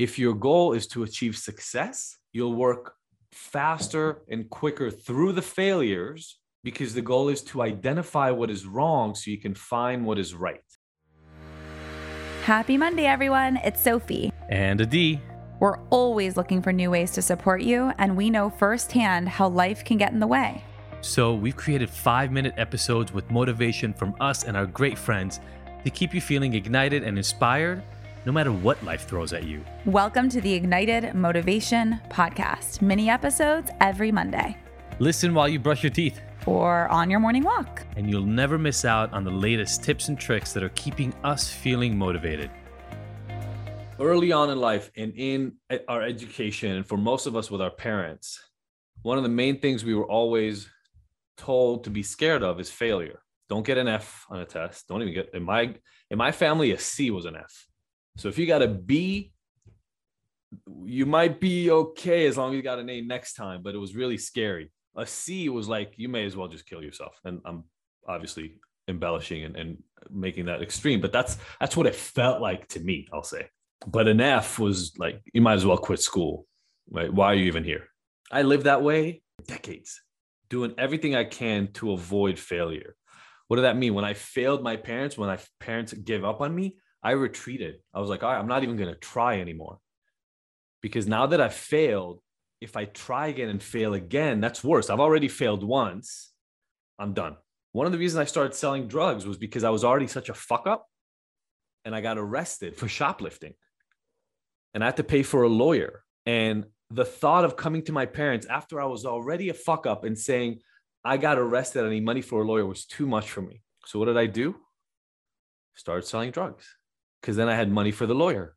If your goal is to achieve success, you'll work faster and quicker through the failures because the goal is to identify what is wrong so you can find what is right. Happy Monday, everyone. It's Sophie. And Adi. We're always looking for new ways to support you, and we know firsthand how life can get in the way. So, we've created five minute episodes with motivation from us and our great friends to keep you feeling ignited and inspired no matter what life throws at you. Welcome to the Ignited Motivation Podcast, mini episodes every Monday. Listen while you brush your teeth. Or on your morning walk. And you'll never miss out on the latest tips and tricks that are keeping us feeling motivated. Early on in life and in our education, and for most of us with our parents, one of the main things we were always told to be scared of is failure. Don't get an F on a test. Don't even get in my in my family a C was an F. So if you got a B, you might be okay as long as you got an A next time, but it was really scary. A C was like, you may as well just kill yourself. And I'm obviously embellishing and, and making that extreme, but that's that's what it felt like to me, I'll say. But an F was like, you might as well quit school. Right? Why are you even here? I lived that way decades, doing everything I can to avoid failure. What did that mean? When I failed my parents, when my parents gave up on me, I retreated. I was like, all right, I'm not even going to try anymore. Because now that I've failed, if I try again and fail again, that's worse. I've already failed once. I'm done. One of the reasons I started selling drugs was because I was already such a fuck up and I got arrested for shoplifting. And I had to pay for a lawyer. And the thought of coming to my parents after I was already a fuck up and saying, I got arrested, I need money for a lawyer was too much for me. So what did I do? Started selling drugs because then I had money for the lawyer.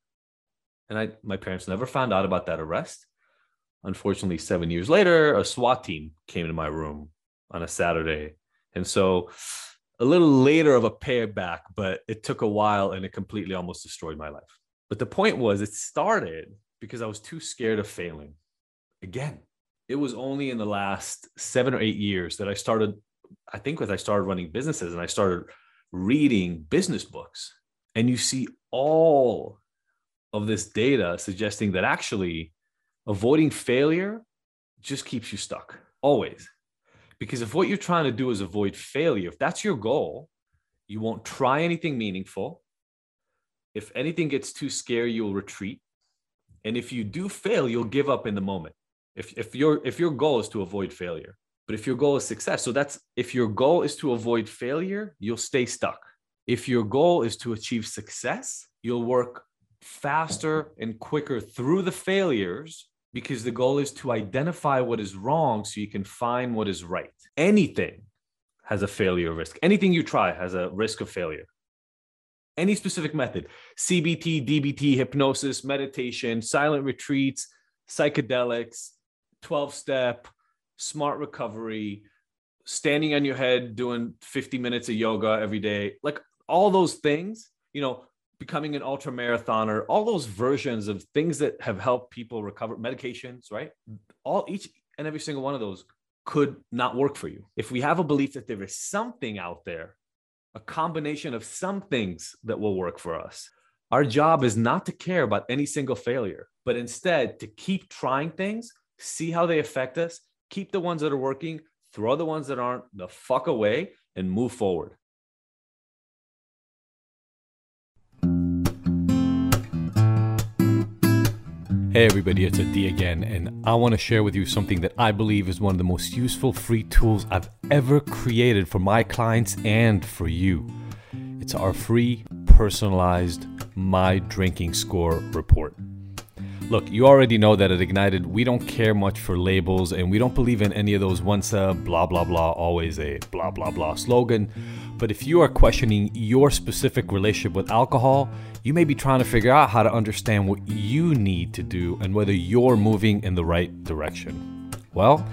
And I, my parents never found out about that arrest. Unfortunately, seven years later, a SWAT team came to my room on a Saturday. And so a little later of a payback, but it took a while and it completely almost destroyed my life. But the point was, it started because I was too scared of failing. Again, it was only in the last seven or eight years that I started, I think, as I started running businesses and I started reading business books and you see all of this data suggesting that actually avoiding failure just keeps you stuck always. Because if what you're trying to do is avoid failure, if that's your goal, you won't try anything meaningful. If anything gets too scary, you'll retreat. And if you do fail, you'll give up in the moment. If, if your if your goal is to avoid failure, but if your goal is success, so that's if your goal is to avoid failure, you'll stay stuck if your goal is to achieve success, you'll work faster and quicker through the failures because the goal is to identify what is wrong so you can find what is right. Anything has a failure risk. Anything you try has a risk of failure. Any specific method, CBT, DBT, hypnosis, meditation, silent retreats, psychedelics, 12 step, smart recovery, standing on your head, doing 50 minutes of yoga every day. Like all those things, you know, becoming an ultra marathoner, all those versions of things that have helped people recover medications, right? All each and every single one of those could not work for you. If we have a belief that there is something out there, a combination of some things that will work for us, our job is not to care about any single failure, but instead to keep trying things, see how they affect us, keep the ones that are working, throw the ones that aren't the fuck away, and move forward. Hey everybody, it's Adi again, and I want to share with you something that I believe is one of the most useful free tools I've ever created for my clients and for you. It's our free personalized My Drinking Score report. Look, you already know that at Ignited, we don't care much for labels and we don't believe in any of those once a blah blah blah, always a blah blah blah slogan. But if you are questioning your specific relationship with alcohol, you may be trying to figure out how to understand what you need to do and whether you're moving in the right direction. Well,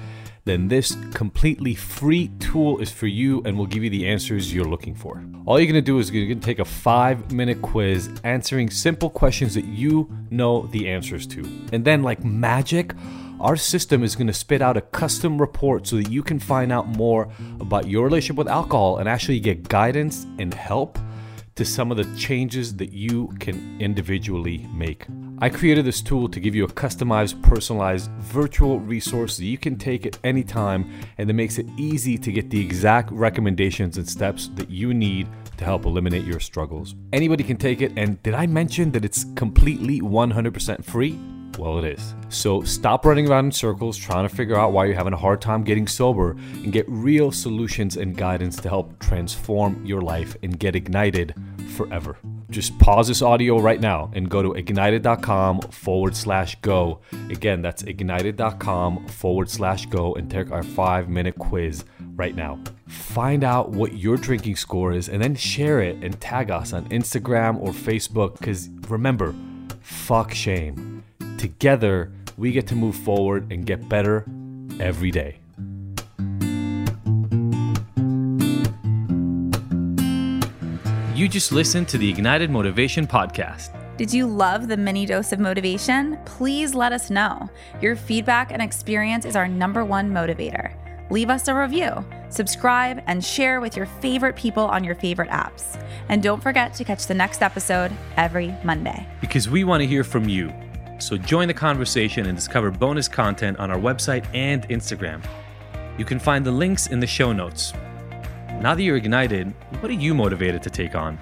then this completely free tool is for you and will give you the answers you're looking for. All you're gonna do is you're gonna take a five minute quiz answering simple questions that you know the answers to. And then, like magic, our system is going to spit out a custom report so that you can find out more about your relationship with alcohol and actually get guidance and help to some of the changes that you can individually make. I created this tool to give you a customized, personalized virtual resource that you can take at any time and that makes it easy to get the exact recommendations and steps that you need to help eliminate your struggles. Anybody can take it, and did I mention that it's completely 100% free? Well, it is. So stop running around in circles trying to figure out why you're having a hard time getting sober and get real solutions and guidance to help transform your life and get ignited forever. Just pause this audio right now and go to ignited.com forward slash go. Again, that's ignited.com forward slash go and take our five minute quiz right now. Find out what your drinking score is and then share it and tag us on Instagram or Facebook because remember, fuck shame. Together, we get to move forward and get better every day. You just listened to the Ignited Motivation Podcast. Did you love the mini dose of motivation? Please let us know. Your feedback and experience is our number one motivator. Leave us a review, subscribe, and share with your favorite people on your favorite apps. And don't forget to catch the next episode every Monday. Because we want to hear from you. So join the conversation and discover bonus content on our website and Instagram. You can find the links in the show notes. Now that you're ignited, what are you motivated to take on?